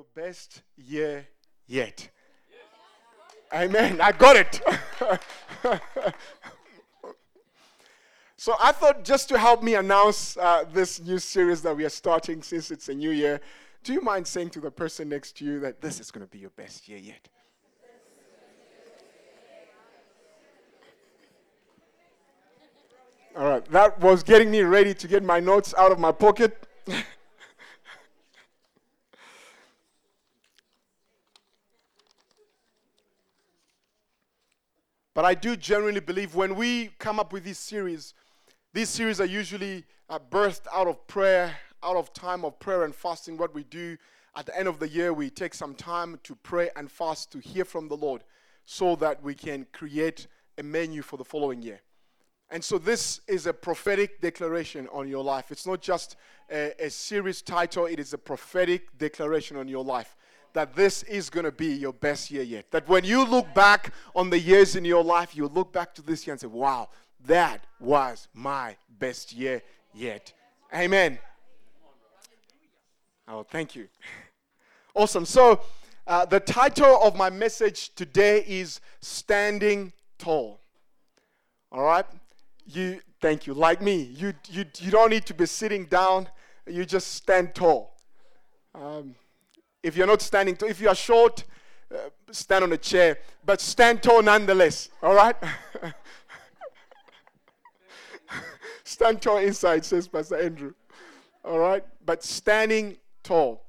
your best year yet. Amen. I got it. so I thought just to help me announce uh, this new series that we are starting since it's a new year, do you mind saying to the person next to you that this is going to be your best year yet? All right, that was getting me ready to get my notes out of my pocket. but I do genuinely believe when we come up with these series, these series are usually uh, birthed out of prayer, out of time of prayer and fasting. What we do at the end of the year, we take some time to pray and fast to hear from the Lord so that we can create a menu for the following year. And so this is a prophetic declaration on your life. It's not just a, a series title, it is a prophetic declaration on your life that this is going to be your best year yet. That when you look back on the years in your life, you look back to this year and say, wow, that was my best year yet. Amen. Oh, thank you. Awesome. So, uh, the title of my message today is Standing Tall. All right? you thank you like me you you, you don't need to be sitting down you just stand tall um, if you're not standing tall if you are short uh, stand on a chair but stand tall nonetheless all right stand tall inside says pastor andrew all right but standing tall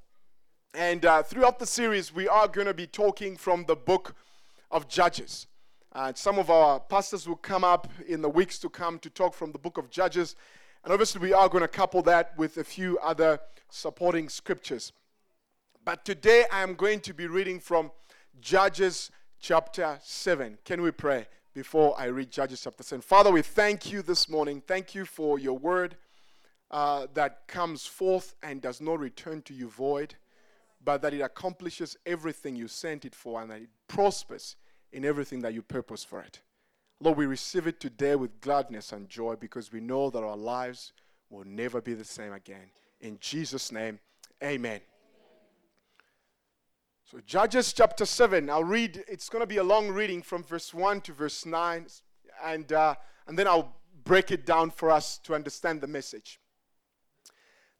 and uh, throughout the series we are going to be talking from the book of judges and some of our pastors will come up in the weeks to come to talk from the book of Judges. And obviously, we are going to couple that with a few other supporting scriptures. But today, I am going to be reading from Judges chapter 7. Can we pray before I read Judges chapter 7? Father, we thank you this morning. Thank you for your word uh, that comes forth and does not return to you void, but that it accomplishes everything you sent it for and that it prospers in everything that you purpose for it. Lord, we receive it today with gladness and joy because we know that our lives will never be the same again. In Jesus' name, amen. So, Judges chapter 7, I'll read, it's going to be a long reading from verse 1 to verse 9, and, uh, and then I'll break it down for us to understand the message.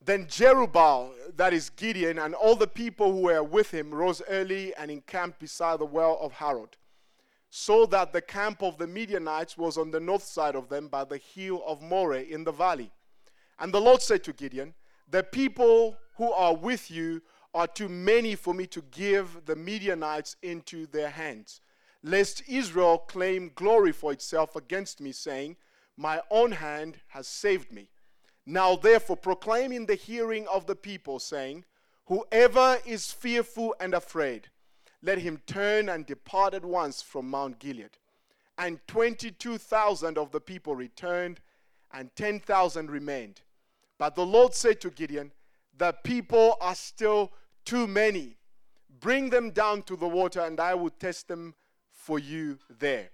Then Jerubbaal, that is Gideon, and all the people who were with him rose early and encamped beside the well of Harod so that the camp of the Midianites was on the north side of them by the hill of Moreh in the valley. And the Lord said to Gideon, The people who are with you are too many for me to give the Midianites into their hands, lest Israel claim glory for itself against me, saying, My own hand has saved me. Now therefore proclaim in the hearing of the people, saying, Whoever is fearful and afraid, let him turn and depart at once from Mount Gilead. And 22,000 of the people returned, and 10,000 remained. But the Lord said to Gideon, The people are still too many. Bring them down to the water, and I will test them for you there.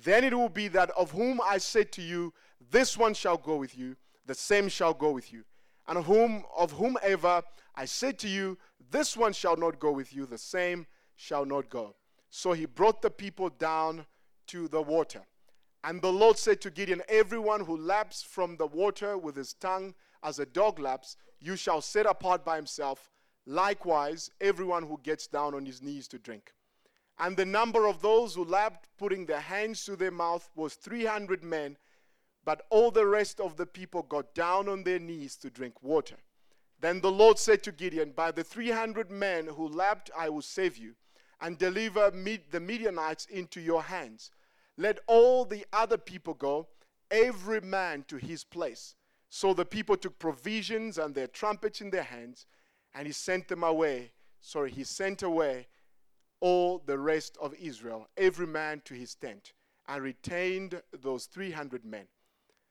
Then it will be that of whom I said to you, This one shall go with you, the same shall go with you. And of whom of whomever I said to you, This one shall not go with you, the same shall not go. So he brought the people down to the water. And the Lord said to Gideon, Everyone who laps from the water with his tongue as a dog laps, you shall set apart by himself. Likewise, everyone who gets down on his knees to drink. And the number of those who lapped, putting their hands to their mouth, was 300 men. But all the rest of the people got down on their knees to drink water. Then the Lord said to Gideon, By the 300 men who lapped, I will save you and deliver the Midianites into your hands. Let all the other people go, every man to his place. So the people took provisions and their trumpets in their hands, and he sent them away. Sorry, he sent away all the rest of Israel, every man to his tent, and retained those 300 men.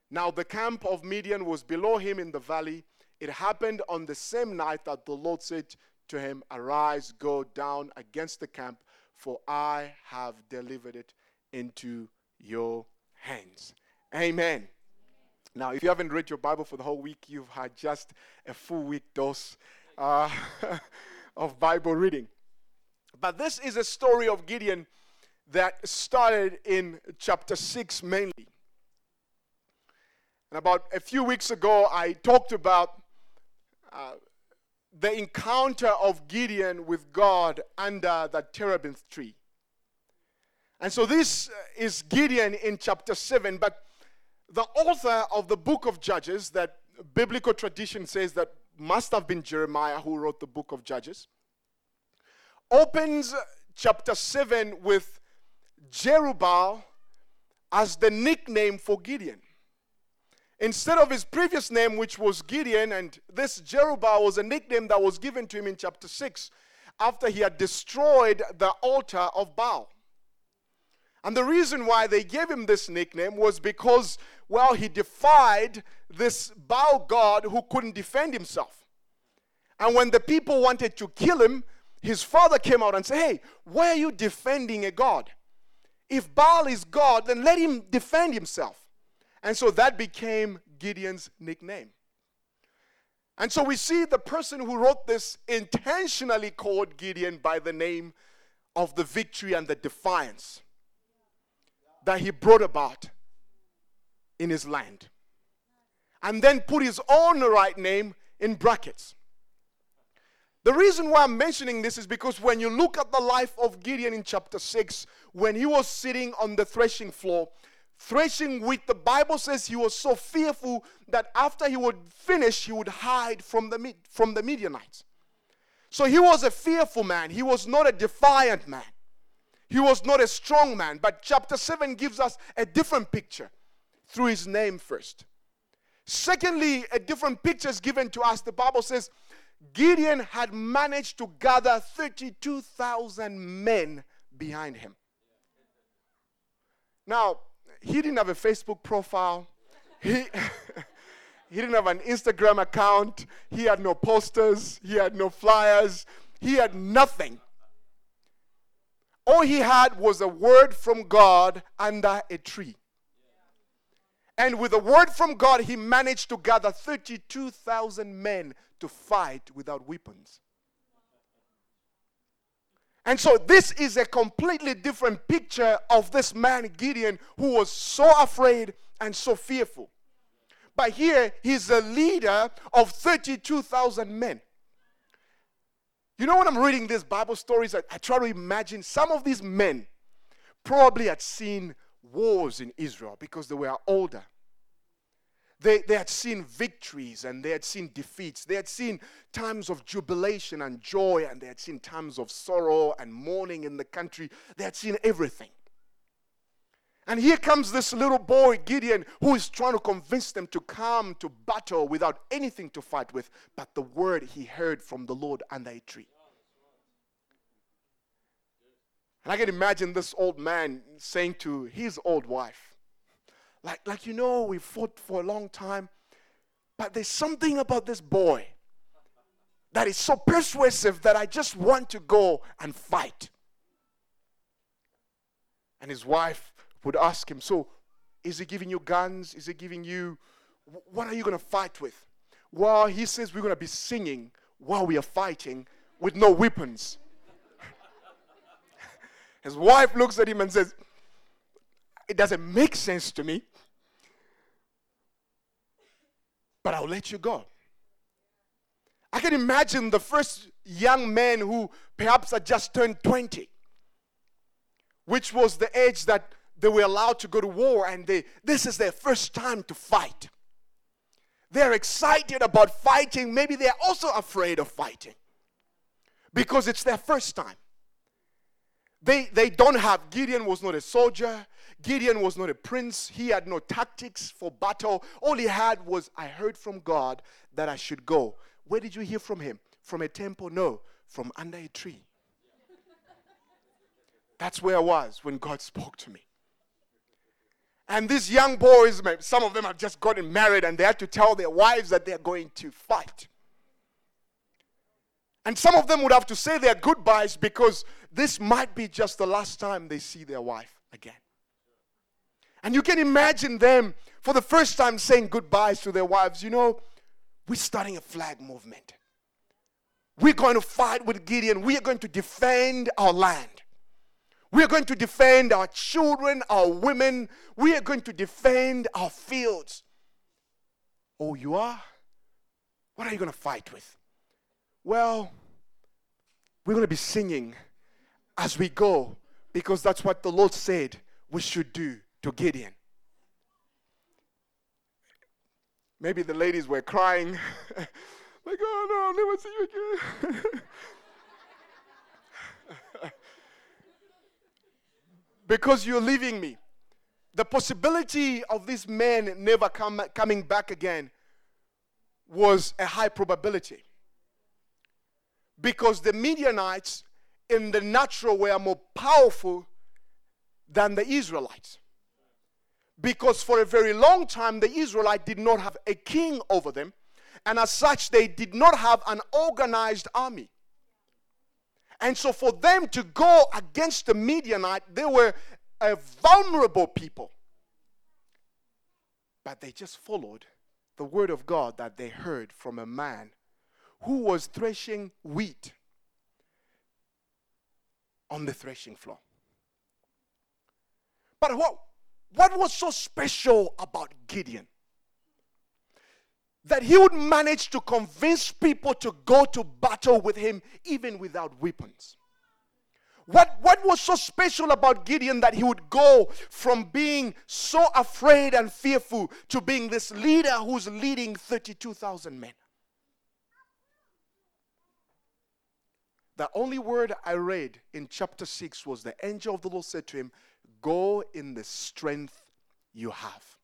Now the camp of Midian was below him in the valley. It happened on the same night that the Lord said to him, Arise, go down against the camp, for I have delivered it into your hands. Amen. Now, if you haven't read your Bible for the whole week, you've had just a full week dose uh, of Bible reading. But this is a story of Gideon that started in chapter 6 mainly. And about a few weeks ago, I talked about uh, the encounter of Gideon with God under the terebinth tree. And so this is Gideon in chapter 7, but the author of the book of Judges, that biblical tradition says that must have been Jeremiah who wrote the book of Judges, opens chapter 7 with Jerubbaal as the nickname for Gideon. Instead of his previous name, which was Gideon, and this Jerubbaal was a nickname that was given to him in chapter 6 after he had destroyed the altar of Baal. And the reason why they gave him this nickname was because, well, he defied this Baal god who couldn't defend himself. And when the people wanted to kill him, his father came out and said, Hey, why are you defending a god? If Baal is God, then let him defend himself. And so that became Gideon's nickname. And so we see the person who wrote this intentionally called Gideon by the name of the victory and the defiance that he brought about in his land. And then put his own right name in brackets. The reason why I'm mentioning this is because when you look at the life of Gideon in chapter 6, when he was sitting on the threshing floor, threshing wheat, the Bible says he was so fearful that after he would finish, he would hide from the, from the Midianites. So he was a fearful man. He was not a defiant man. He was not a strong man. But chapter 7 gives us a different picture through his name first. Secondly, a different picture is given to us. The Bible says Gideon had managed to gather 32,000 men behind him. Now, he didn't have a Facebook profile. He, he didn't have an Instagram account. He had no posters. He had no flyers. He had nothing. All he had was a word from God under a tree. And with a word from God, he managed to gather 32,000 men to fight without weapons. And so, this is a completely different picture of this man, Gideon, who was so afraid and so fearful. But here, he's a leader of 32,000 men. You know, when I'm reading these Bible stories, I, I try to imagine some of these men probably had seen wars in Israel because they were older. They, they had seen victories and they had seen defeats. They had seen times of jubilation and joy, and they had seen times of sorrow and mourning in the country. They had seen everything. And here comes this little boy, Gideon, who is trying to convince them to come to battle without anything to fight with but the word he heard from the Lord under a tree. And I can imagine this old man saying to his old wife, like, like you know, we fought for a long time, but there's something about this boy that is so persuasive that I just want to go and fight. And his wife would ask him, So, is he giving you guns? Is he giving you, what are you going to fight with? Well, he says we're going to be singing while we are fighting with no weapons. His wife looks at him and says, It doesn't make sense to me. but I'll let you go. I can imagine the first young men who perhaps had just turned 20, which was the age that they were allowed to go to war, and they, this is their first time to fight. They're excited about fighting. Maybe they're also afraid of fighting because it's their first time. They, they don't have, Gideon was not a soldier. Gideon was not a prince. He had no tactics for battle. All he had was, I heard from God that I should go. Where did you hear from him? From a temple? No, from under a tree. That's where I was when God spoke to me. And these young boys, some of them have just gotten married and they had to tell their wives that they're going to fight. And some of them would have to say their goodbyes because this might be just the last time they see their wife again. And you can imagine them for the first time saying goodbyes to their wives. You know, we're starting a flag movement. we're going to fight with Gideon. We are going to defend our land. We are going to defend our children, our women. We are going to defend our fields. Oh, you are? What are you going to fight with? Well, we're going to be singing as we go because that's what the Lord said we should do to Gideon. Maybe the ladies were crying, like, oh no, I'll never see you again. because you're leaving me. The possibility of this man never come, coming back again was a high probability. Because the Midianites in the natural were more powerful than the Israelites. Because for a very long time, the Israelite did not have a king over them, and as such, they did not have an organized army. And so, for them to go against the Midianite, they were a vulnerable people. But they just followed the word of God that they heard from a man who was threshing wheat on the threshing floor. But what, what was so special about Gideon? that he would manage to convince people to go to battle with him even without weapons. What, what was so special about Gideon that he would go from being so afraid and fearful to being this leader who's leading 32,000 men? The only word I read in chapter 6 was the angel of the Lord said to him, Go in the strength you have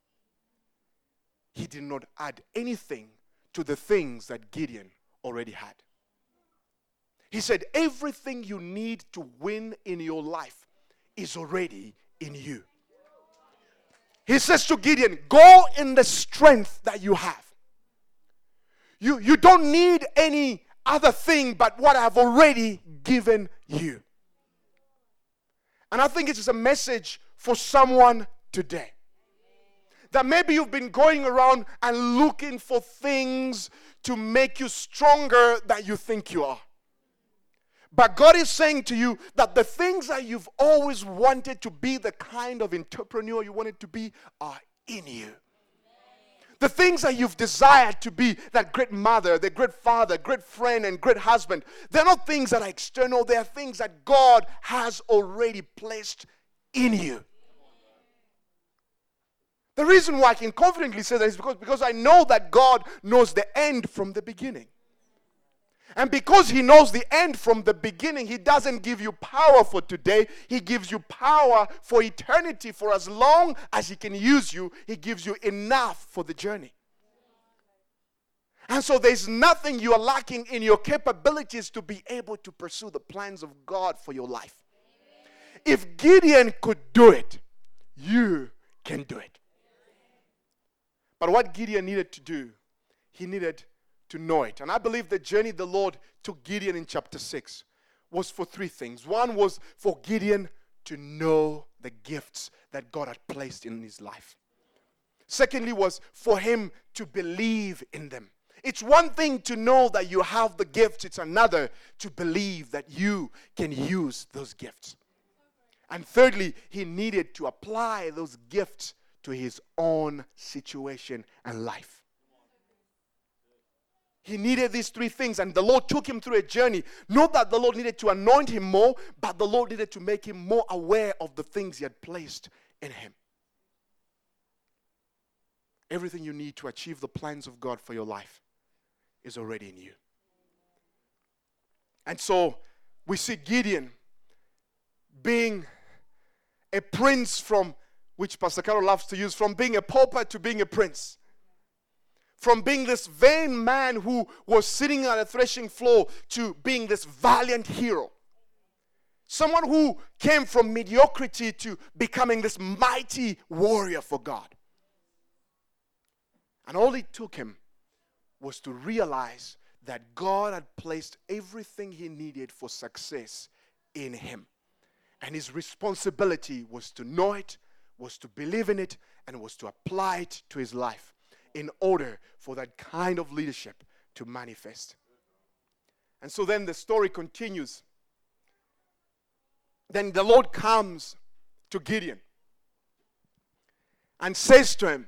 he did not add anything to the things that Gideon already had. He said, Everything you need to win in your life is already in you. He says to Gideon, Go in the strength that you have. You, you don't need any other thing but what I've already given you. And I think it is a message for someone today that maybe you've been going around and looking for things to make you stronger than you think you are. But God is saying to you that the things that you've always wanted to be the kind of entrepreneur you wanted to be are in you. The things that you've desired to be that great mother, the great father, great friend, and great husband, they're not things that are external, they're things that God has already placed in you. The reason why I can confidently say that is because, because I know that God knows the end from the beginning. And because He knows the end from the beginning, He doesn't give you power for today. He gives you power for eternity. For as long as He can use you, He gives you enough for the journey. And so there's nothing you are lacking in your capabilities to be able to pursue the plans of God for your life. If Gideon could do it, you can do it. But what Gideon needed to do, he needed to know it. And I believe the journey the Lord took Gideon in chapter 6 was for three things. One was for Gideon to know the gifts that God had placed in his life. Secondly, was for him to believe in them. It's one thing to know that you have the gifts, it's another to believe that you can use those gifts. And thirdly, he needed to apply those gifts to his own situation and life. He needed these three things, and the Lord took him through a journey. Not that the Lord needed to anoint him more, but the Lord needed to make him more aware of the things he had placed in him. Everything you need to achieve the plans of God for your life is already in you. And so we see Gideon being a prince from which Pastor Carol loves to use, from being a pauper to being a prince. From being this vain man who was sitting on a threshing floor to being this valiant hero. Someone who came from mediocrity to becoming this mighty warrior for God. And all it took him was to realize that God had placed everything he needed for success in him. And his responsibility was to know it was to believe in it and was to apply it to his life in order for that kind of leadership to manifest. And so then the story continues. Then the Lord comes to Gideon and says to him,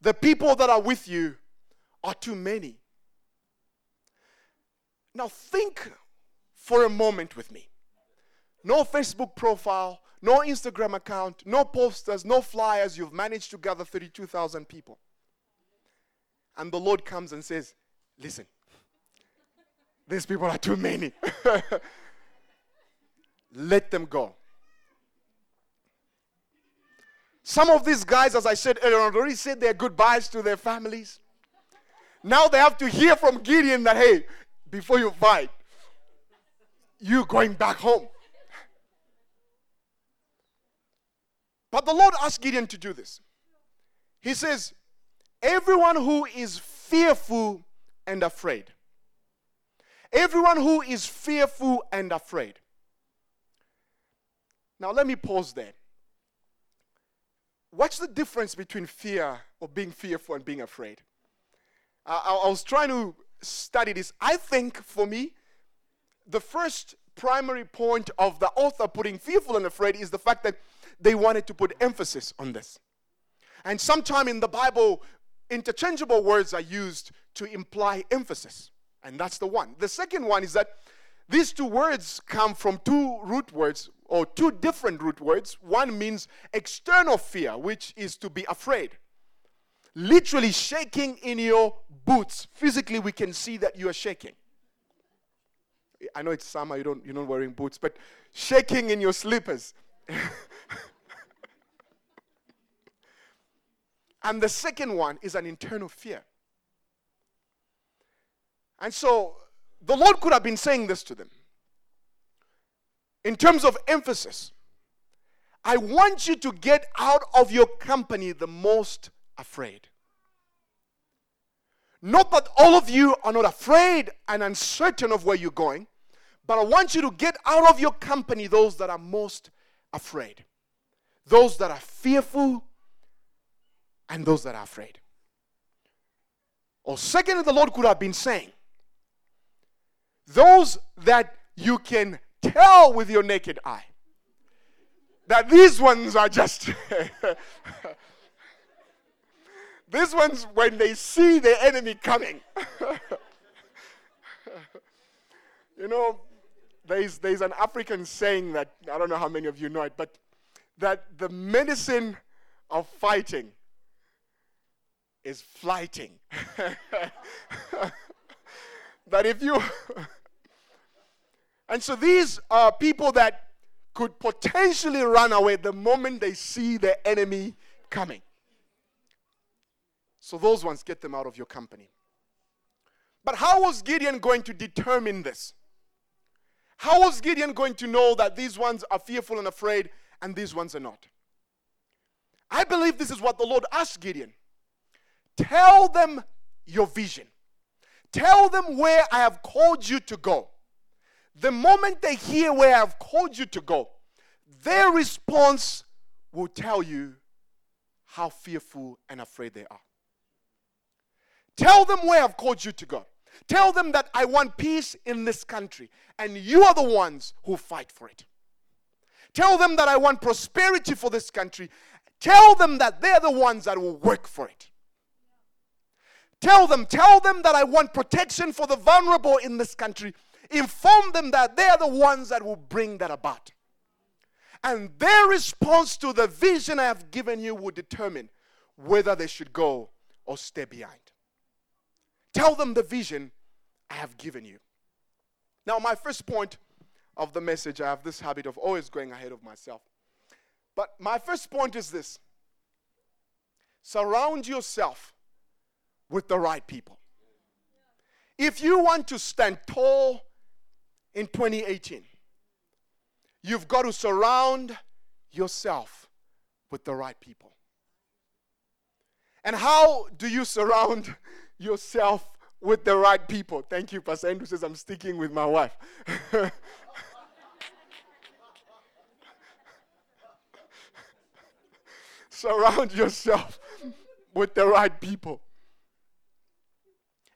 The people that are with you are too many. Now think for a moment with me. No Facebook profile, no Instagram account, no posters, no flyers. You've managed to gather 32,000 people. And the Lord comes and says, Listen, these people are too many. Let them go. Some of these guys, as I said earlier, already said their goodbyes to their families. Now they have to hear from Gideon that, hey, before you fight, you're going back home. But the Lord asked Gideon to do this. He says, Everyone who is fearful and afraid. Everyone who is fearful and afraid. Now, let me pause there. What's the difference between fear or being fearful and being afraid? I, I was trying to study this. I think for me, the first primary point of the author putting fearful and afraid is the fact that they wanted to put emphasis on this. And sometime in the Bible, interchangeable words are used to imply emphasis. And that's the one. The second one is that these two words come from two root words or two different root words. One means external fear, which is to be afraid. Literally shaking in your boots. Physically, we can see that you are shaking. I know it's summer, you don't, you're not wearing boots, but shaking in your slippers. and the second one is an internal fear. And so the Lord could have been saying this to them. In terms of emphasis, I want you to get out of your company the most afraid. Not that all of you are not afraid and uncertain of where you're going, but I want you to get out of your company those that are most afraid, those that are fearful, and those that are afraid. Or, secondly, the Lord could have been saying, those that you can tell with your naked eye that these ones are just. these ones, when they see the enemy coming, you know, there's, there's an African saying that, I don't know how many of you know it, but that the medicine of fighting is flighting. that if you and so these are people that could potentially run away the moment they see the enemy coming. So those ones get them out of your company. But how was Gideon going to determine this? How was Gideon going to know that these ones are fearful and afraid and these ones are not? I believe this is what the Lord asked Gideon. Tell them your vision. Tell them where I have called you to go. The moment they hear where I've called you to go, their response will tell you how fearful and afraid they are. Tell them where I've called you to go. Tell them that I want peace in this country, and you are the ones who fight for it. Tell them that I want prosperity for this country. Tell them that they're the ones that will work for it. Tell them, tell them that I want protection for the vulnerable in this country inform them that they are the ones that will bring that about. And their response to the vision I have given you will determine whether they should go or stay behind. Tell them the vision I have given you. Now, my first point of the message, I have this habit of always going ahead of myself. But my first point is this surround yourself with the right people. If you want to stand tall in 2018. You've got to surround yourself with the right people. And how do you surround yourself with the right people? Thank you, Pastor Andrew says I'm sticking with my wife. surround yourself with the right people.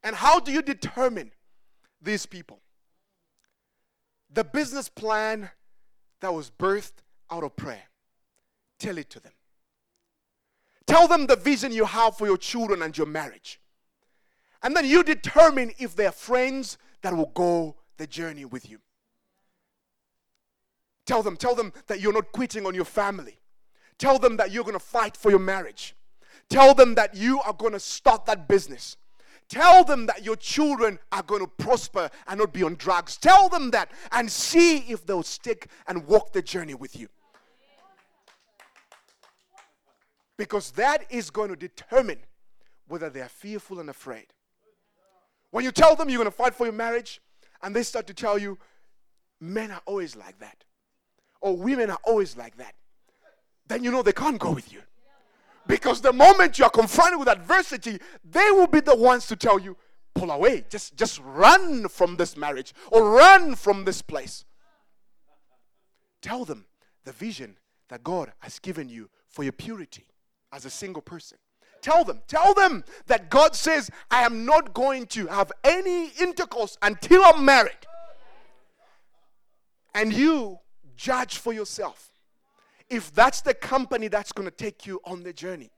And how do you determine these people? the business plan that was birthed out of prayer. Tell it to them. Tell them the vision you have for your children and your marriage. And then you determine if they're friends that will go the journey with you. Tell them, tell them that you're not quitting on your family. Tell them that you're going to fight for your marriage. Tell them that you are going to start that business. Tell them that your children are going to prosper and not be on drugs. Tell them that and see if they'll stick and walk the journey with you. Because that is going to determine whether they are fearful and afraid. When you tell them you're going to fight for your marriage, and they start to tell you, men are always like that, or women are always like that, then you know they can't go with you. Because the moment you are confronted with adversity, they will be the ones to tell you, pull away, just, just run from this marriage or run from this place. Tell them the vision that God has given you for your purity as a single person. Tell them, tell them that God says, I am not going to have any intercourse until I'm married. And you judge for yourself if that's the company that's going to take you on the journey.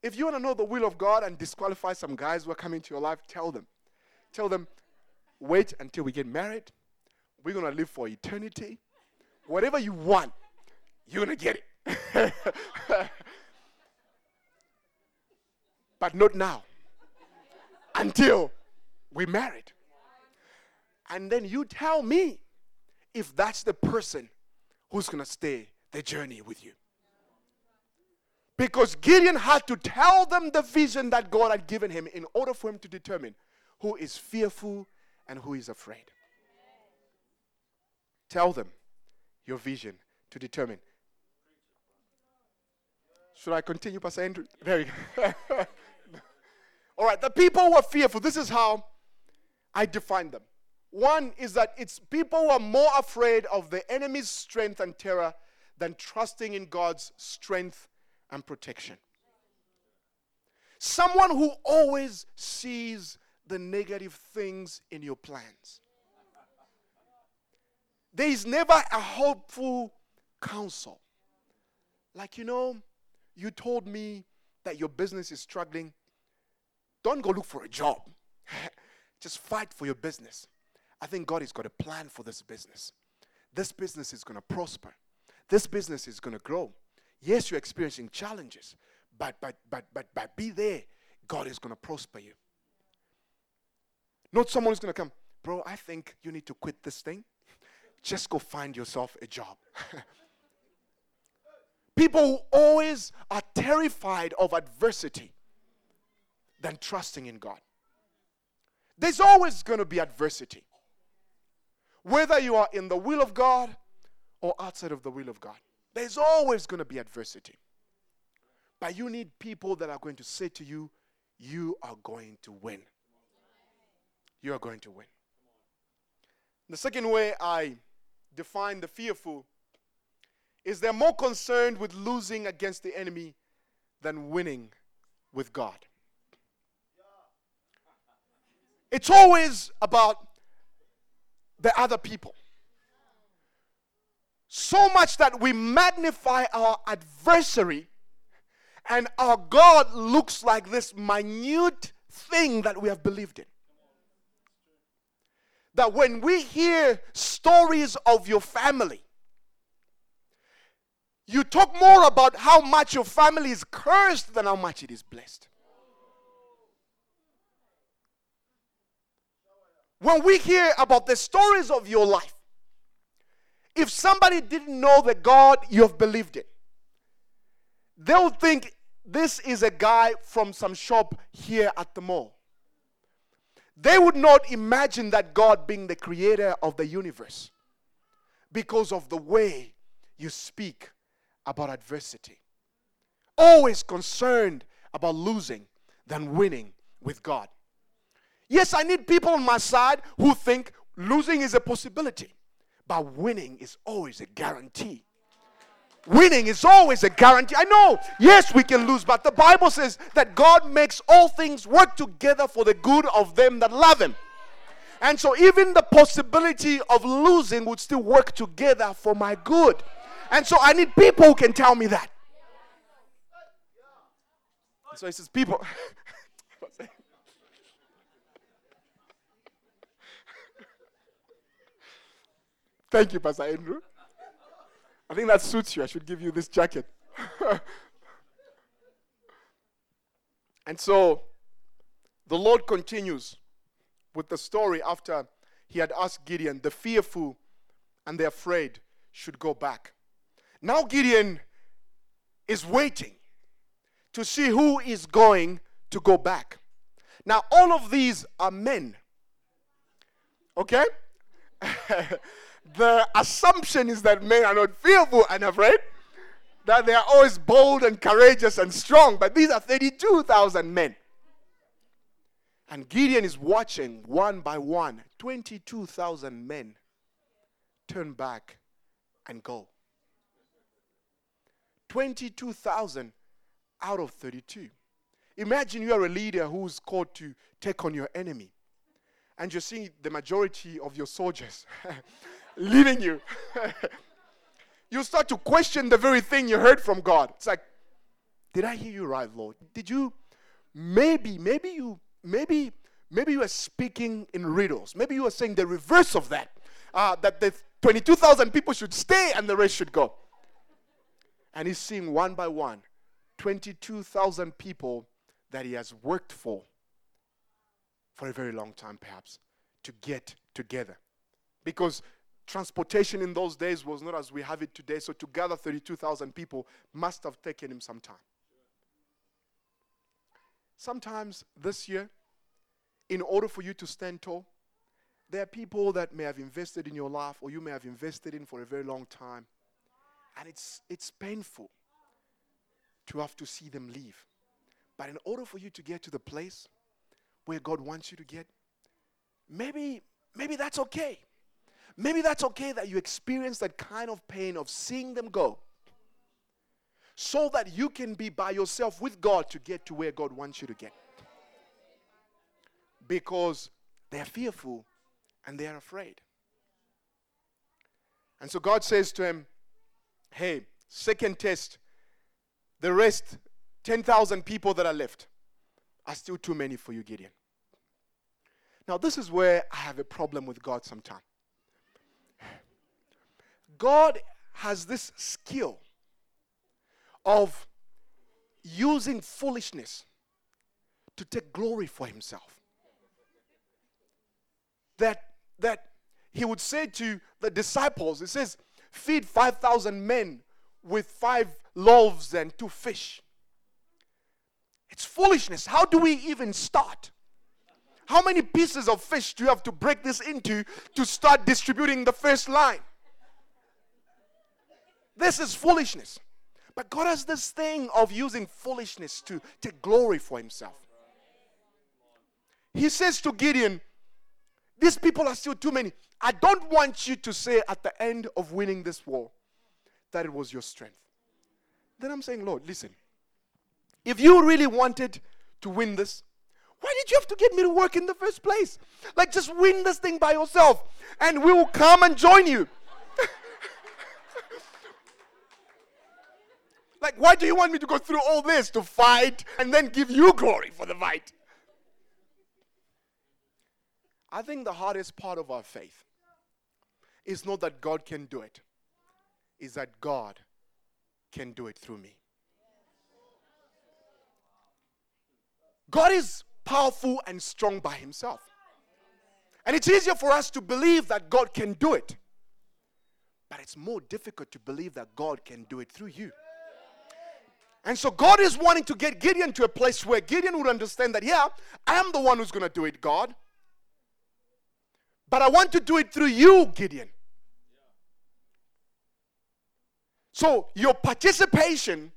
If you want to know the will of God and disqualify some guys who are coming to your life, tell them. Tell them, wait until we get married. We're going to live for eternity. Whatever you want, you're going to get it. but not now. Until we're married. And then you tell me if that's the person who's going to stay the journey with you. Because Gideon had to tell them the vision that God had given him in order for him to determine who is fearful and who is afraid. Tell them your vision to determine. Should I continue, Pastor Andrew? There you go. All right, the people were fearful, this is how I define them. One is that it's people who are more afraid of the enemy's strength and terror than trusting in God's strength and protection. Someone who always sees the negative things in your plans. There is never a hopeful counsel. Like, you know, you told me that your business is struggling. Don't go look for a job. Just fight for your business. I think God has got a plan for this business. This business is going to prosper. This business is going to grow. Yes, you're experiencing challenges, but but but but but be there. God is going to prosper you. Not someone who's going to come, bro. I think you need to quit this thing. Just go find yourself a job. People always are terrified of adversity than trusting in God. There's always going to be adversity. Whether you are in the will of God or outside of the will of God, there's always going to be adversity. But you need people that are going to say to you, You are going to win. You are going to win. The second way I define the fearful is they're more concerned with losing against the enemy than winning with God. It's always about the other people. So much that we magnify our adversary, and our God looks like this minute thing that we have believed in. That when we hear stories of your family, you talk more about how much your family is cursed than how much it is blessed. When we hear about the stories of your life, if somebody didn't know the God you have believed in, they'll think this is a guy from some shop here at the mall. They would not imagine that God being the creator of the universe because of the way you speak about adversity. Always concerned about losing than winning with God. Yes, I need people on my side who think losing is a possibility, but winning is always a guarantee. Winning is always a guarantee. I know, yes, we can lose, but the Bible says that God makes all things work together for the good of them that love Him. And so, even the possibility of losing would still work together for my good. And so, I need people who can tell me that. So, he says, People. Thank you, Pastor Andrew. I think that suits you. I should give you this jacket. and so the Lord continues with the story after he had asked Gideon, the fearful and the afraid should go back. Now Gideon is waiting to see who is going to go back. Now, all of these are men. Okay? the assumption is that men are not fearful and afraid, that they are always bold and courageous and strong, but these are 32,000 men. And Gideon is watching one by one 22,000 men turn back and go. 22,000 out of 32. Imagine you are a leader who's called to take on your enemy, and you're seeing the majority of your soldiers leaving you. you start to question the very thing you heard from God. It's like, did I hear you right, Lord? Did you maybe, maybe you, maybe, maybe you are speaking in riddles. Maybe you are saying the reverse of that. Uh, that the 22,000 people should stay and the rest should go. And he's seeing one by one 22,000 people that he has worked for for a very long time, perhaps, to get together. Because transportation in those days was not as we have it today. So to gather 32,000 people must have taken him some time. Sometimes this year, in order for you to stand tall, there are people that may have invested in your life or you may have invested in for a very long time. And it's, it's painful to have to see them leave. But in order for you to get to the place where God wants you to get, maybe, maybe that's okay. Maybe that's okay that you experience that kind of pain of seeing them go so that you can be by yourself with God to get to where God wants you to get. Because they're fearful and they're afraid. And so God says to him, Hey, second test, the rest, 10,000 people that are left, are still too many for you, Gideon. Now, this is where I have a problem with God sometimes. God has this skill of using foolishness to take glory for himself. That, that he would say to the disciples, it says, feed 5,000 men with five loaves and two fish. It's foolishness. How do we even start? How many pieces of fish do you have to break this into to start distributing the first line? This is foolishness. But God has this thing of using foolishness to take glory for himself. He says to Gideon, These people are still too many. I don't want you to say at the end of winning this war that it was your strength. Then I'm saying, Lord, listen. If you really wanted to win this, why did you have to get me to work in the first place? Like, just win this thing by yourself, and we will come and join you. Like, why do you want me to go through all this to fight and then give you glory for the fight? I think the hardest part of our faith is not that God can do it, is that God can do it through me. God is powerful and strong by himself. And it's easier for us to believe that God can do it. But it's more difficult to believe that God can do it through you. And so God is wanting to get Gideon to a place where Gideon would understand that, yeah, I am the one who's going to do it, God. But I want to do it through you, Gideon. So your participation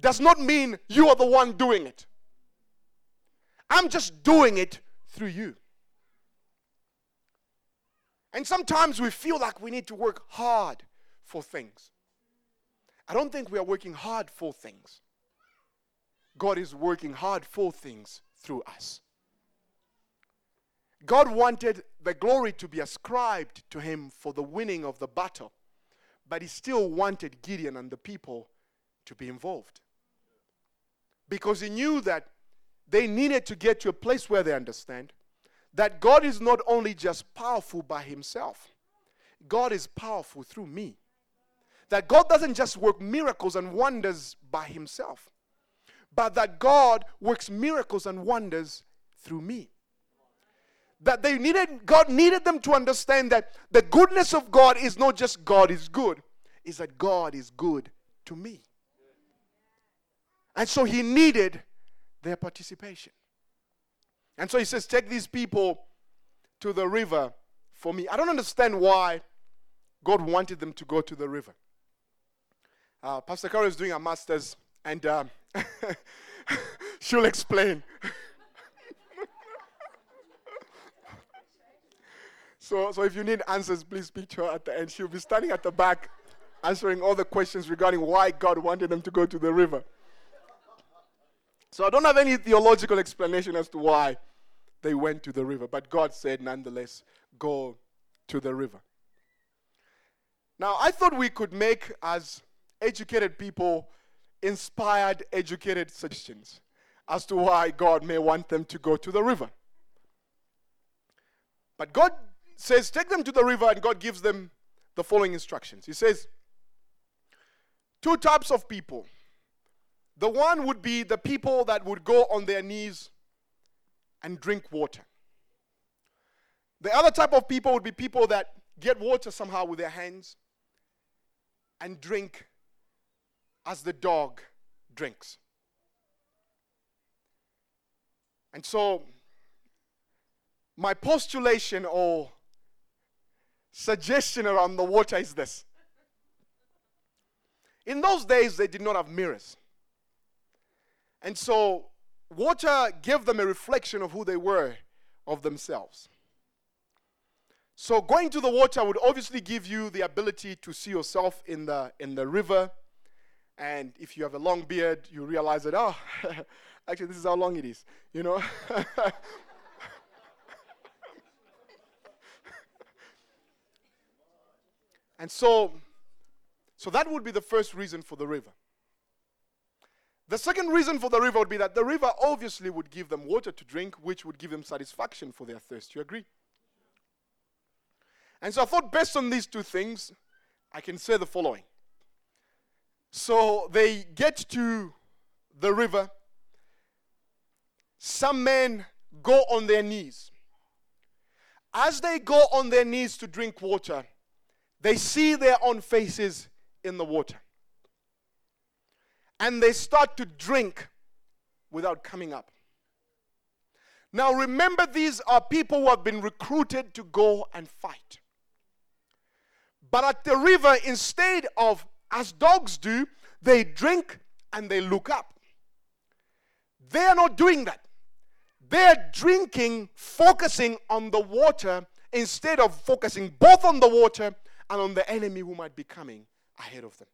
does not mean you are the one doing it. I'm just doing it through you. And sometimes we feel like we need to work hard for things. I don't think we are working hard for things. God is working hard for things through us. God wanted the glory to be ascribed to him for the winning of the battle, but he still wanted Gideon and the people to be involved. Because he knew that they needed to get to a place where they understand that God is not only just powerful by himself, God is powerful through me. That God doesn't just work miracles and wonders by himself, but that God works miracles and wonders through me. That they needed god needed them to understand that the goodness of god is not just god is good is that god is good to me. And so he needed their participation. And so he says take these people to the river for me. I don't understand why god wanted them to go to the river uh, pastor Carol is doing a master's and uh, she'll explain So, so if you need answers, please speak to her at the end. She'll be standing at the back answering all the questions regarding why God wanted them to go to the river. So I don't have any theological explanation as to why they went to the river, but God said, nonetheless, go to the river. Now, I thought we could make, as educated people, inspired, educated suggestions as to why God may want them to go to the river. But God says, Take them to the river, and God gives them the following instructions. He says, Two types of people. The one would be the people that would go on their knees and drink water. The other type of people would be people that get water somehow with their hands and drink as the dog drinks. And so, my postulation or suggestion around the water is this. In those days, they did not have mirrors. And so, water gave them a reflection of who they were of themselves. So, going to the water would obviously give you the ability to see yourself in the, in the river. And if you have a long beard, you realize that, oh, actually, this is how long it is, you know? And so, so that would be the first reason for the river. The second reason for the river would be that the river obviously would give them water to drink, which would give them satisfaction for their thirst. You agree? And so I thought, based on these two things, I can say the following. So they get to the river. Some men go on their knees. As they go on their knees to drink water, they see their own faces in the water. And they start to drink without coming up. Now, remember, these are people who have been recruited to go and fight. But at the river, instead of as dogs do, they drink and they look up. They are not doing that. They're drinking, focusing on the water instead of focusing both on the water and on the enemy who might be coming ahead of them.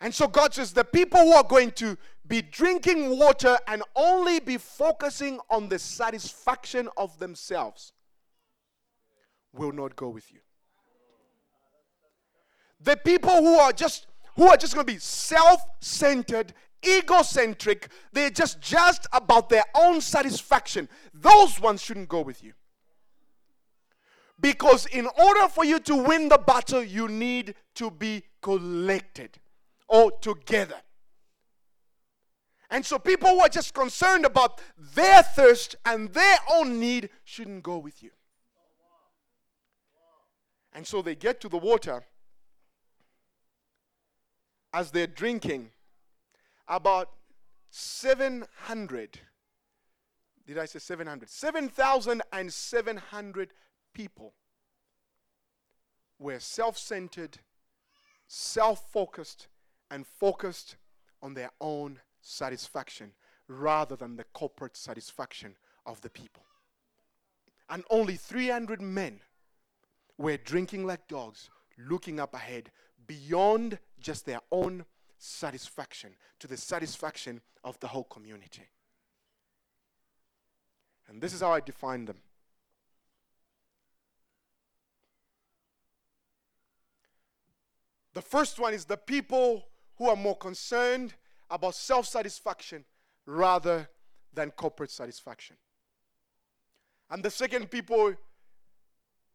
And so God says the people who are going to be drinking water and only be focusing on the satisfaction of themselves will not go with you. The people who are just who are just going to be self-centered, egocentric, they're just just about their own satisfaction. Those ones shouldn't go with you. Because in order for you to win the battle, you need to be collected or together. And so people who are just concerned about their thirst and their own need shouldn't go with you. And so they get to the water as they're drinking. About 700, did I say 700? 7,700 people were self centered, self focused, and focused on their own satisfaction rather than the corporate satisfaction of the people. And only 300 men were drinking like dogs, looking up ahead beyond just their own satisfaction to the satisfaction of the whole community. And this is how I define them. The first one is the people who are more concerned about self satisfaction rather than corporate satisfaction. And the second people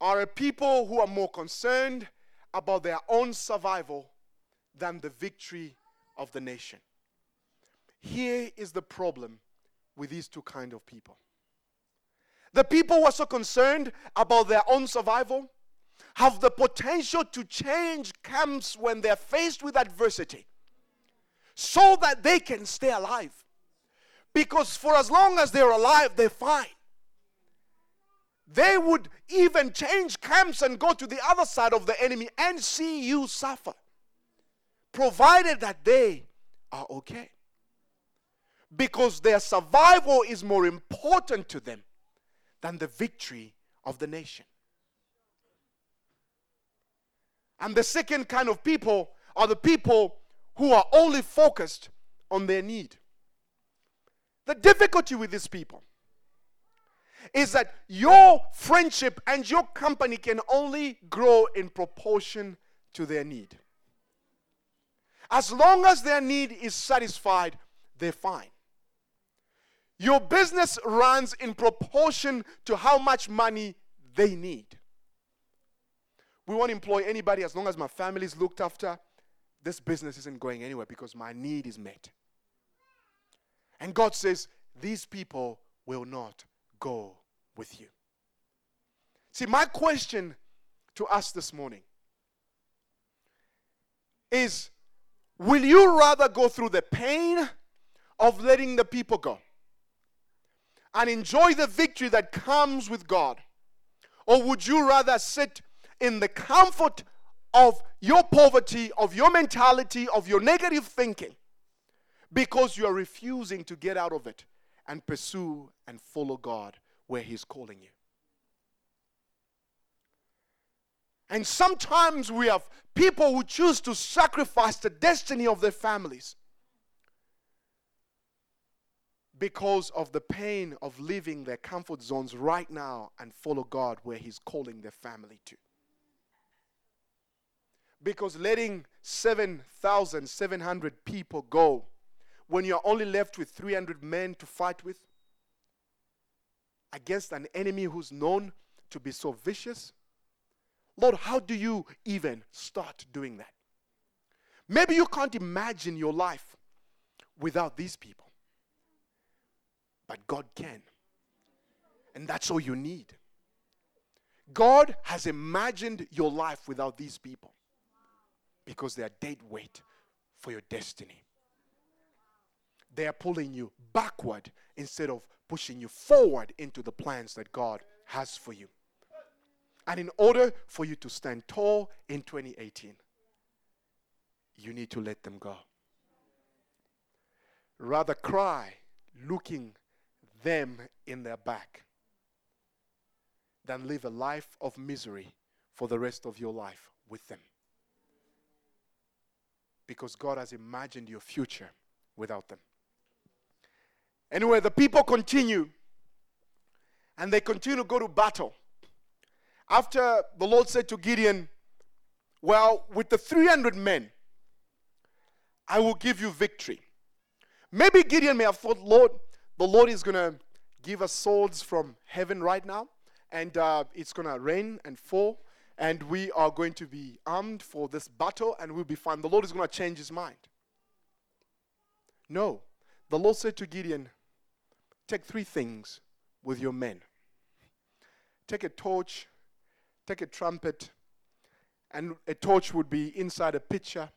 are a people who are more concerned about their own survival than the victory of the nation. Here is the problem with these two kind of people. The people who are so concerned about their own survival have the potential to change camps when they're faced with adversity so that they can stay alive. Because for as long as they're alive, they're fine. They would even change camps and go to the other side of the enemy and see you suffer, provided that they are okay. Because their survival is more important to them than the victory of the nation. And the second kind of people are the people who are only focused on their need. The difficulty with these people is that your friendship and your company can only grow in proportion to their need. As long as their need is satisfied, they're fine. Your business runs in proportion to how much money they need. We won't employ anybody as long as my family is looked after. This business isn't going anywhere because my need is met. And God says, These people will not go with you. See, my question to us this morning is Will you rather go through the pain of letting the people go and enjoy the victory that comes with God? Or would you rather sit in the comfort of your poverty, of your mentality, of your negative thinking, because you are refusing to get out of it and pursue and follow God where He's calling you. And sometimes we have people who choose to sacrifice the destiny of their families because of the pain of leaving their comfort zones right now and follow God where He's calling their family to. Because letting 7,700 people go when you're only left with 300 men to fight with against an enemy who's known to be so vicious? Lord, how do you even start doing that? Maybe you can't imagine your life without these people. But God can. And that's all you need. God has imagined your life without these people because they are dead weight for your destiny. They are pulling you backward instead of pushing you forward into the plans that God has for you. And in order for you to stand tall in 2018, you need to let them go. Rather cry looking them in their back than live a life of misery for the rest of your life with them because God has imagined your future without them. Anyway, the people continue and they continue to go to battle. After the Lord said to Gideon, Well, with the 300 men, I will give you victory. Maybe Gideon may have thought, Lord, the Lord is going to give us swords from heaven right now, and uh, it's going to rain and fall, and we are going to be armed for this battle and we'll be fine. The Lord is going to change his mind. No. The Lord said to Gideon, Take three things with your men take a torch, take a trumpet, and a torch would be inside a pitcher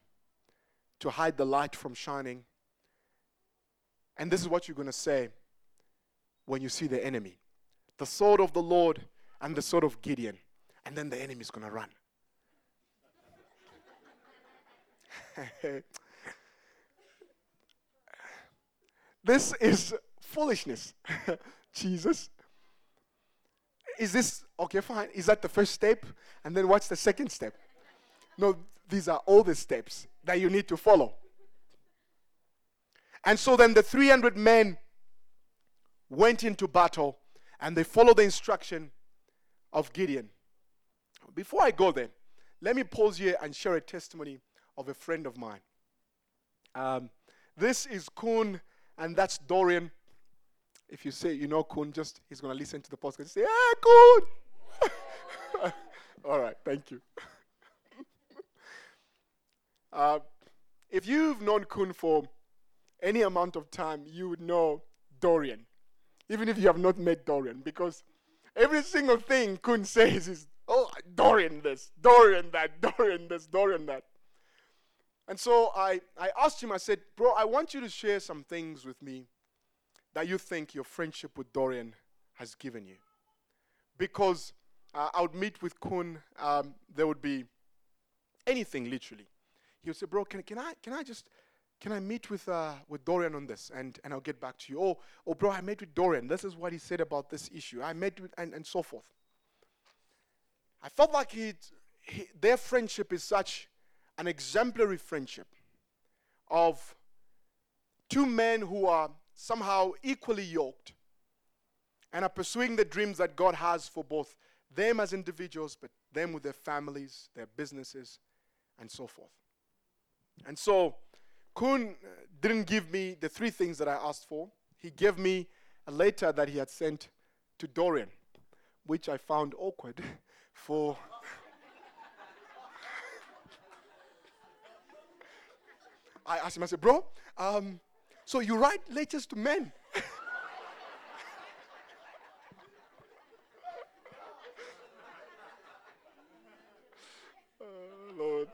to hide the light from shining. And this is what you're going to say when you see the enemy the sword of the Lord and the sword of Gideon and then the enemy is going to run. this is foolishness. Jesus. Is this okay? Fine. Is that the first step? And then what's the second step? No, these are all the steps that you need to follow. And so then the 300 men went into battle and they follow the instruction of Gideon. Before I go there, let me pause here and share a testimony of a friend of mine. Um, this is Kuhn, and that's Dorian. If you say you know Kun, just he's going to listen to the podcast say, Hey, Kun! All right, thank you. uh, if you've known Kun for any amount of time, you would know Dorian, even if you have not met Dorian, because every single thing Kun says is, oh, Dorian this, Dorian that, Dorian this, Dorian that. And so I, I asked him, I said, bro, I want you to share some things with me that you think your friendship with Dorian has given you. Because uh, I would meet with Kun, um, there would be anything literally. He would say, bro, can, can, I, can I just can I meet with, uh, with Dorian on this and, and I'll get back to you? Oh, oh, bro, I met with Dorian. This is what he said about this issue. I met with, and, and so forth. I felt like he, their friendship is such an exemplary friendship of two men who are somehow equally yoked and are pursuing the dreams that God has for both them as individuals, but them with their families, their businesses, and so forth. And so, Kun uh, didn't give me the three things that I asked for. He gave me a letter that he had sent to Dorian, which I found awkward for. I asked him, I said, Bro, um, so you write letters to men? Oh,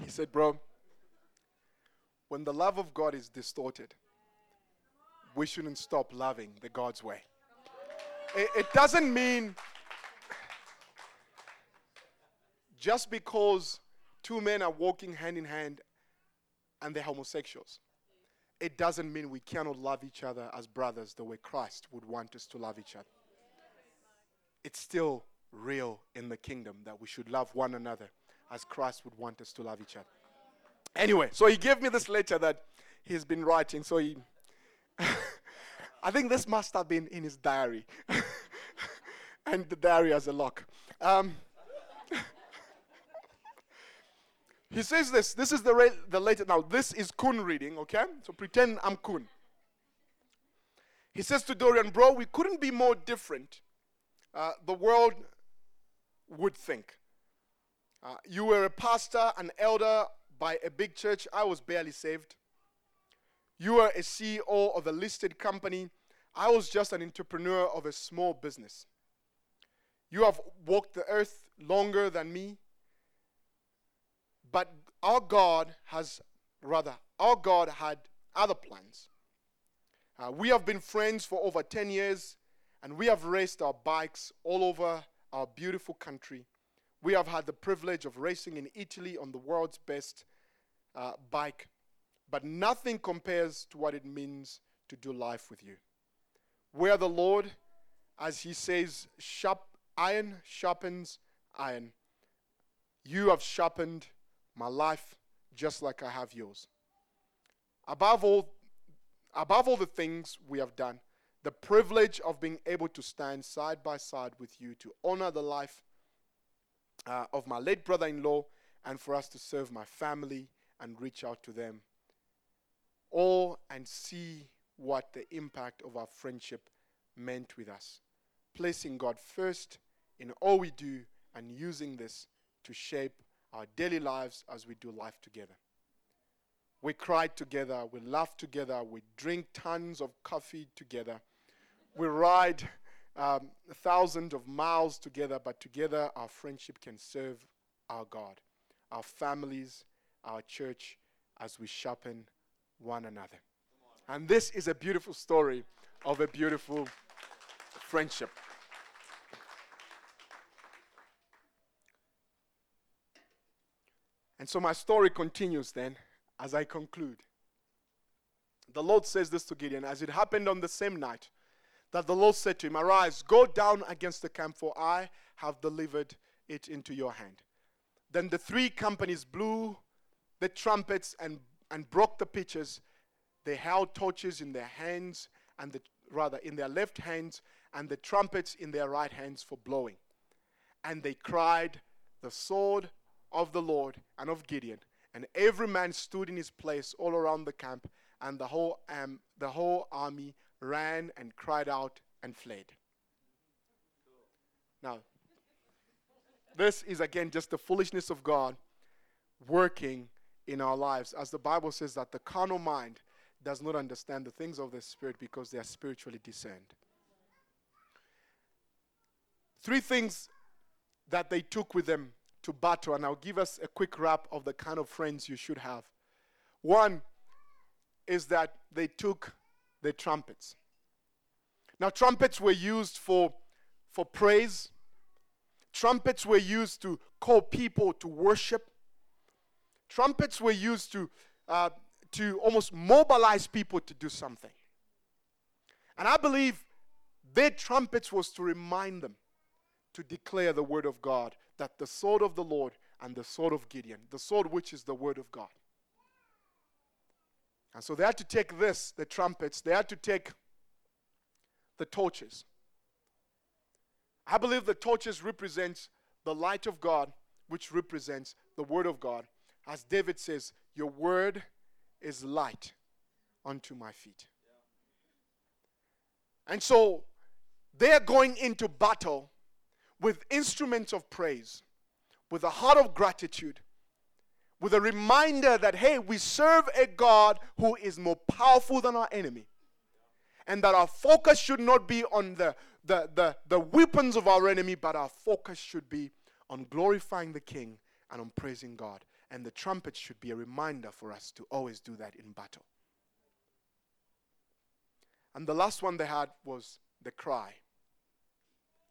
he said, Bro, when the love of God is distorted, we shouldn't stop loving the God's way. It, it doesn't mean just because two men are walking hand in hand and they're homosexuals, it doesn't mean we cannot love each other as brothers the way Christ would want us to love each other. It's still real in the kingdom that we should love one another as Christ would want us to love each other. Anyway, so he gave me this letter that he's been writing. So he, I think this must have been in his diary. and the diary has a lock. Um, he says this. This is the, re- the letter. Now, this is Kun reading, okay? So pretend I'm Kun. He says to Dorian, Bro, we couldn't be more different. Uh, the world would think. Uh, you were a pastor, an elder by a big church. I was barely saved. You were a CEO of a listed company. I was just an entrepreneur of a small business. You have walked the earth longer than me. But our God has, rather, our God had other plans. Uh, we have been friends for over 10 years, and we have raced our bikes all over our beautiful country. We have had the privilege of racing in Italy on the world's best uh, bike, but nothing compares to what it means to do life with you. Where the Lord, as He says, sharp, iron sharpens iron, you have sharpened my life just like I have yours. Above all, above all the things we have done, the privilege of being able to stand side by side with you to honor the life uh, of my late brother in law and for us to serve my family and reach out to them. All and see what the impact of our friendship meant with us. Placing God first in all we do and using this to shape our daily lives as we do life together. We cry together, we laugh together, we drink tons of coffee together, we ride um, thousands of miles together, but together our friendship can serve our God, our families, our church as we sharpen one another. And this is a beautiful story of a beautiful friendship. And so my story continues then as I conclude. The Lord says this to Gideon as it happened on the same night that the Lord said to him, Arise, go down against the camp, for I have delivered it into your hand. Then the three companies blew the trumpets and, and broke the pitchers they held torches in their hands, and the, rather in their left hands, and the trumpets in their right hands for blowing. And they cried, The sword of the Lord and of Gideon. And every man stood in his place all around the camp, and the whole, um, the whole army ran and cried out and fled. Now, this is again just the foolishness of God working in our lives. As the Bible says that the carnal mind does not understand the things of the Spirit because they are spiritually discerned. Three things that they took with them to battle, and I'll give us a quick wrap of the kind of friends you should have. One is that they took the trumpets. Now, trumpets were used for, for praise, trumpets were used to call people to worship, trumpets were used to, uh, to almost mobilize people to do something. And I believe their trumpets was to remind them to declare the word of God, that the sword of the Lord and the sword of Gideon, the sword which is the word of God. And so they had to take this, the trumpets, they had to take the torches. I believe the torches represents the light of God, which represents the word of God. As David says, Your word is light unto my feet. And so they are going into battle with instruments of praise, with a heart of gratitude, with a reminder that, hey, we serve a God who is more powerful than our enemy. And that our focus should not be on the, the, the, the weapons of our enemy, but our focus should be on glorifying the King and on praising God. And the trumpet should be a reminder for us to always do that in battle. And the last one they had was the cry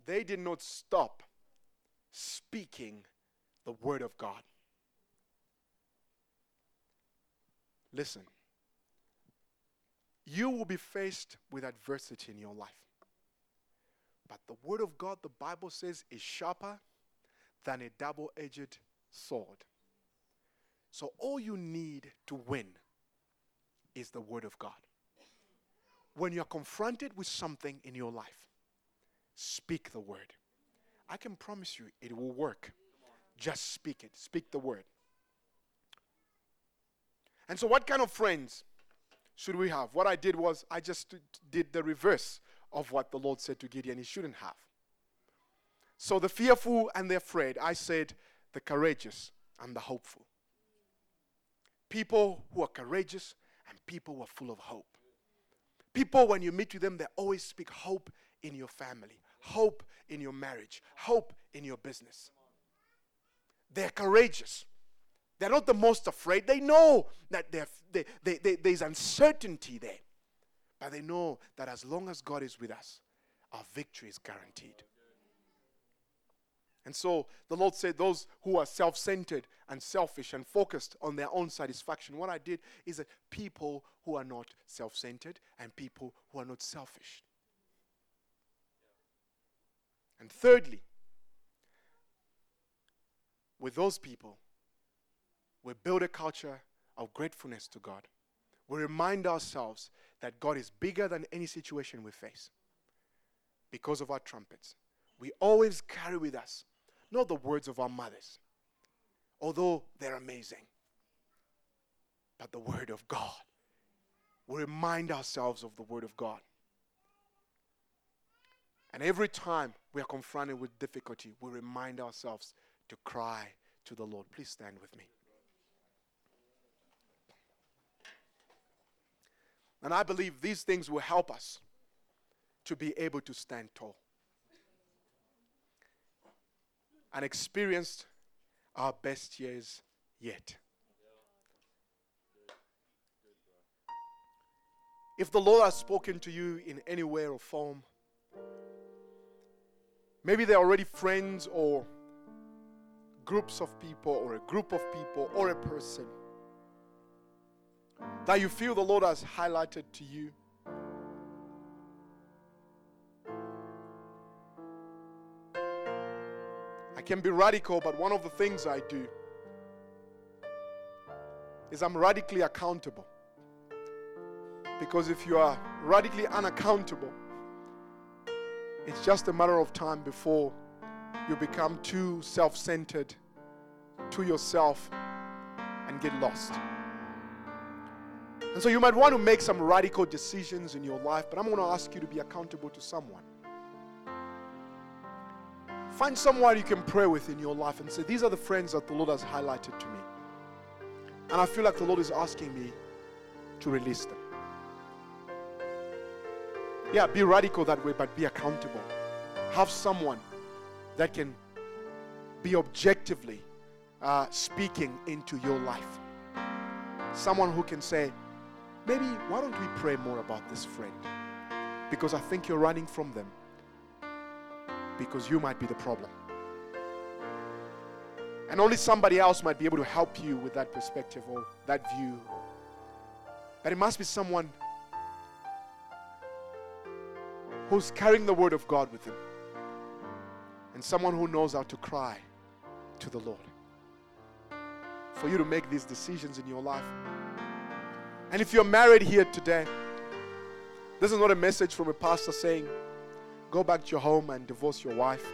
they did not stop speaking the word of God. Listen, you will be faced with adversity in your life. But the word of God, the Bible says, is sharper than a double edged sword. So all you need to win is the word of God. When you're confronted with something in your life, Speak the word. I can promise you it will work. Just speak it. Speak the word. And so, what kind of friends should we have? What I did was I just did the reverse of what the Lord said to Gideon he shouldn't have. So, the fearful and the afraid, I said the courageous and the hopeful. People who are courageous and people who are full of hope. People, when you meet with them, they always speak hope in your family, hope in your marriage, hope in your business. They're courageous. They're not the most afraid. They know that they, they, they, there's uncertainty there. But they know that as long as God is with us, our victory is guaranteed. And so the Lord said, Those who are self centered and selfish and focused on their own satisfaction, what I did is that people who are not self centered and people who are not selfish. And thirdly, with those people, we build a culture of gratefulness to God. We remind ourselves that God is bigger than any situation we face because of our trumpets. We always carry with us not the words of our mothers, although they're amazing, but the Word of God. We remind ourselves of the Word of God. And every time we are confronted with difficulty, we remind ourselves to cry to the Lord. Please stand with me. And I believe these things will help us to be able to stand tall and experience our best years yet. If the Lord has spoken to you in any way or form, Maybe they're already friends or groups of people or a group of people or a person that you feel the Lord has highlighted to you. I can be radical, but one of the things I do is I'm radically accountable. Because if you are radically unaccountable, it's just a matter of time before you become too self centered to yourself and get lost. And so you might want to make some radical decisions in your life, but I'm going to ask you to be accountable to someone. Find someone you can pray with in your life and say, These are the friends that the Lord has highlighted to me. And I feel like the Lord is asking me to release them. Yeah, be radical that way, but be accountable. Have someone that can be objectively uh, speaking into your life. Someone who can say, maybe why don't we pray more about this friend? Because I think you're running from them. Because you might be the problem. And only somebody else might be able to help you with that perspective or that view. But it must be someone who's carrying the word of God with him. And someone who knows how to cry to the Lord. For you to make these decisions in your life. And if you're married here today, this is not a message from a pastor saying, go back to your home and divorce your wife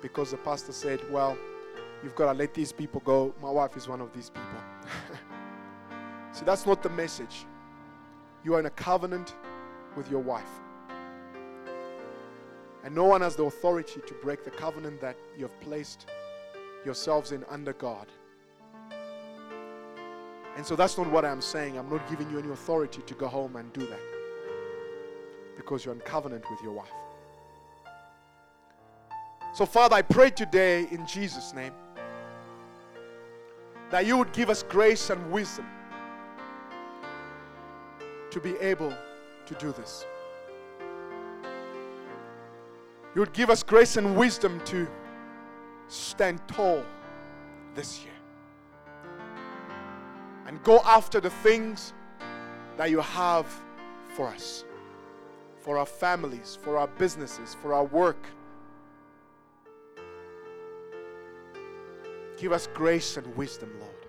because the pastor said, well, you've got to let these people go. My wife is one of these people. See, that's not the message. You are in a covenant with your wife. And no one has the authority to break the covenant that you have placed yourselves in under God. And so that's not what I'm saying. I'm not giving you any authority to go home and do that because you're in covenant with your wife. So, Father, I pray today in Jesus' name that you would give us grace and wisdom to be able to do this. You would give us grace and wisdom to stand tall this year and go after the things that you have for us, for our families, for our businesses, for our work. Give us grace and wisdom, Lord.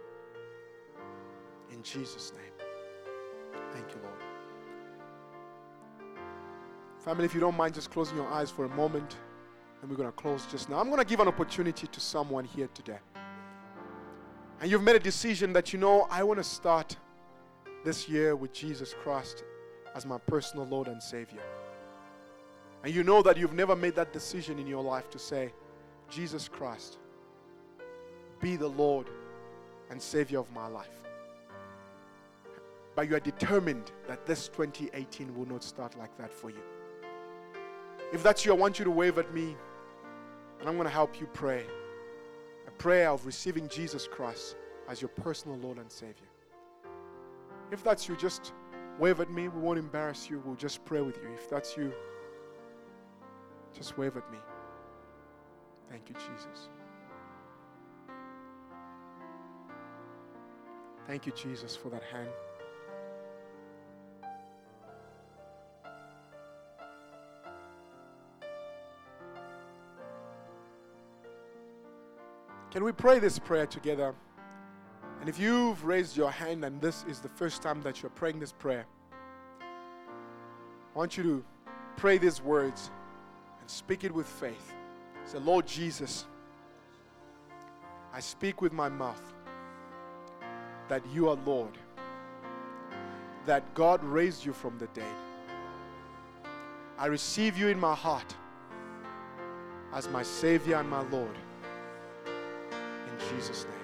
In Jesus' name. Thank you, Lord. Family, if you don't mind just closing your eyes for a moment, and we're going to close just now. I'm going to give an opportunity to someone here today. And you've made a decision that you know, I want to start this year with Jesus Christ as my personal Lord and Savior. And you know that you've never made that decision in your life to say, Jesus Christ, be the Lord and Savior of my life. But you are determined that this 2018 will not start like that for you. If that's you, I want you to wave at me and I'm going to help you pray a prayer of receiving Jesus Christ as your personal Lord and Savior. If that's you, just wave at me. We won't embarrass you. We'll just pray with you. If that's you, just wave at me. Thank you, Jesus. Thank you, Jesus, for that hand. Can we pray this prayer together? And if you've raised your hand and this is the first time that you're praying this prayer, I want you to pray these words and speak it with faith. Say, Lord Jesus, I speak with my mouth that you are Lord, that God raised you from the dead. I receive you in my heart as my Savior and my Lord. Jesus' name.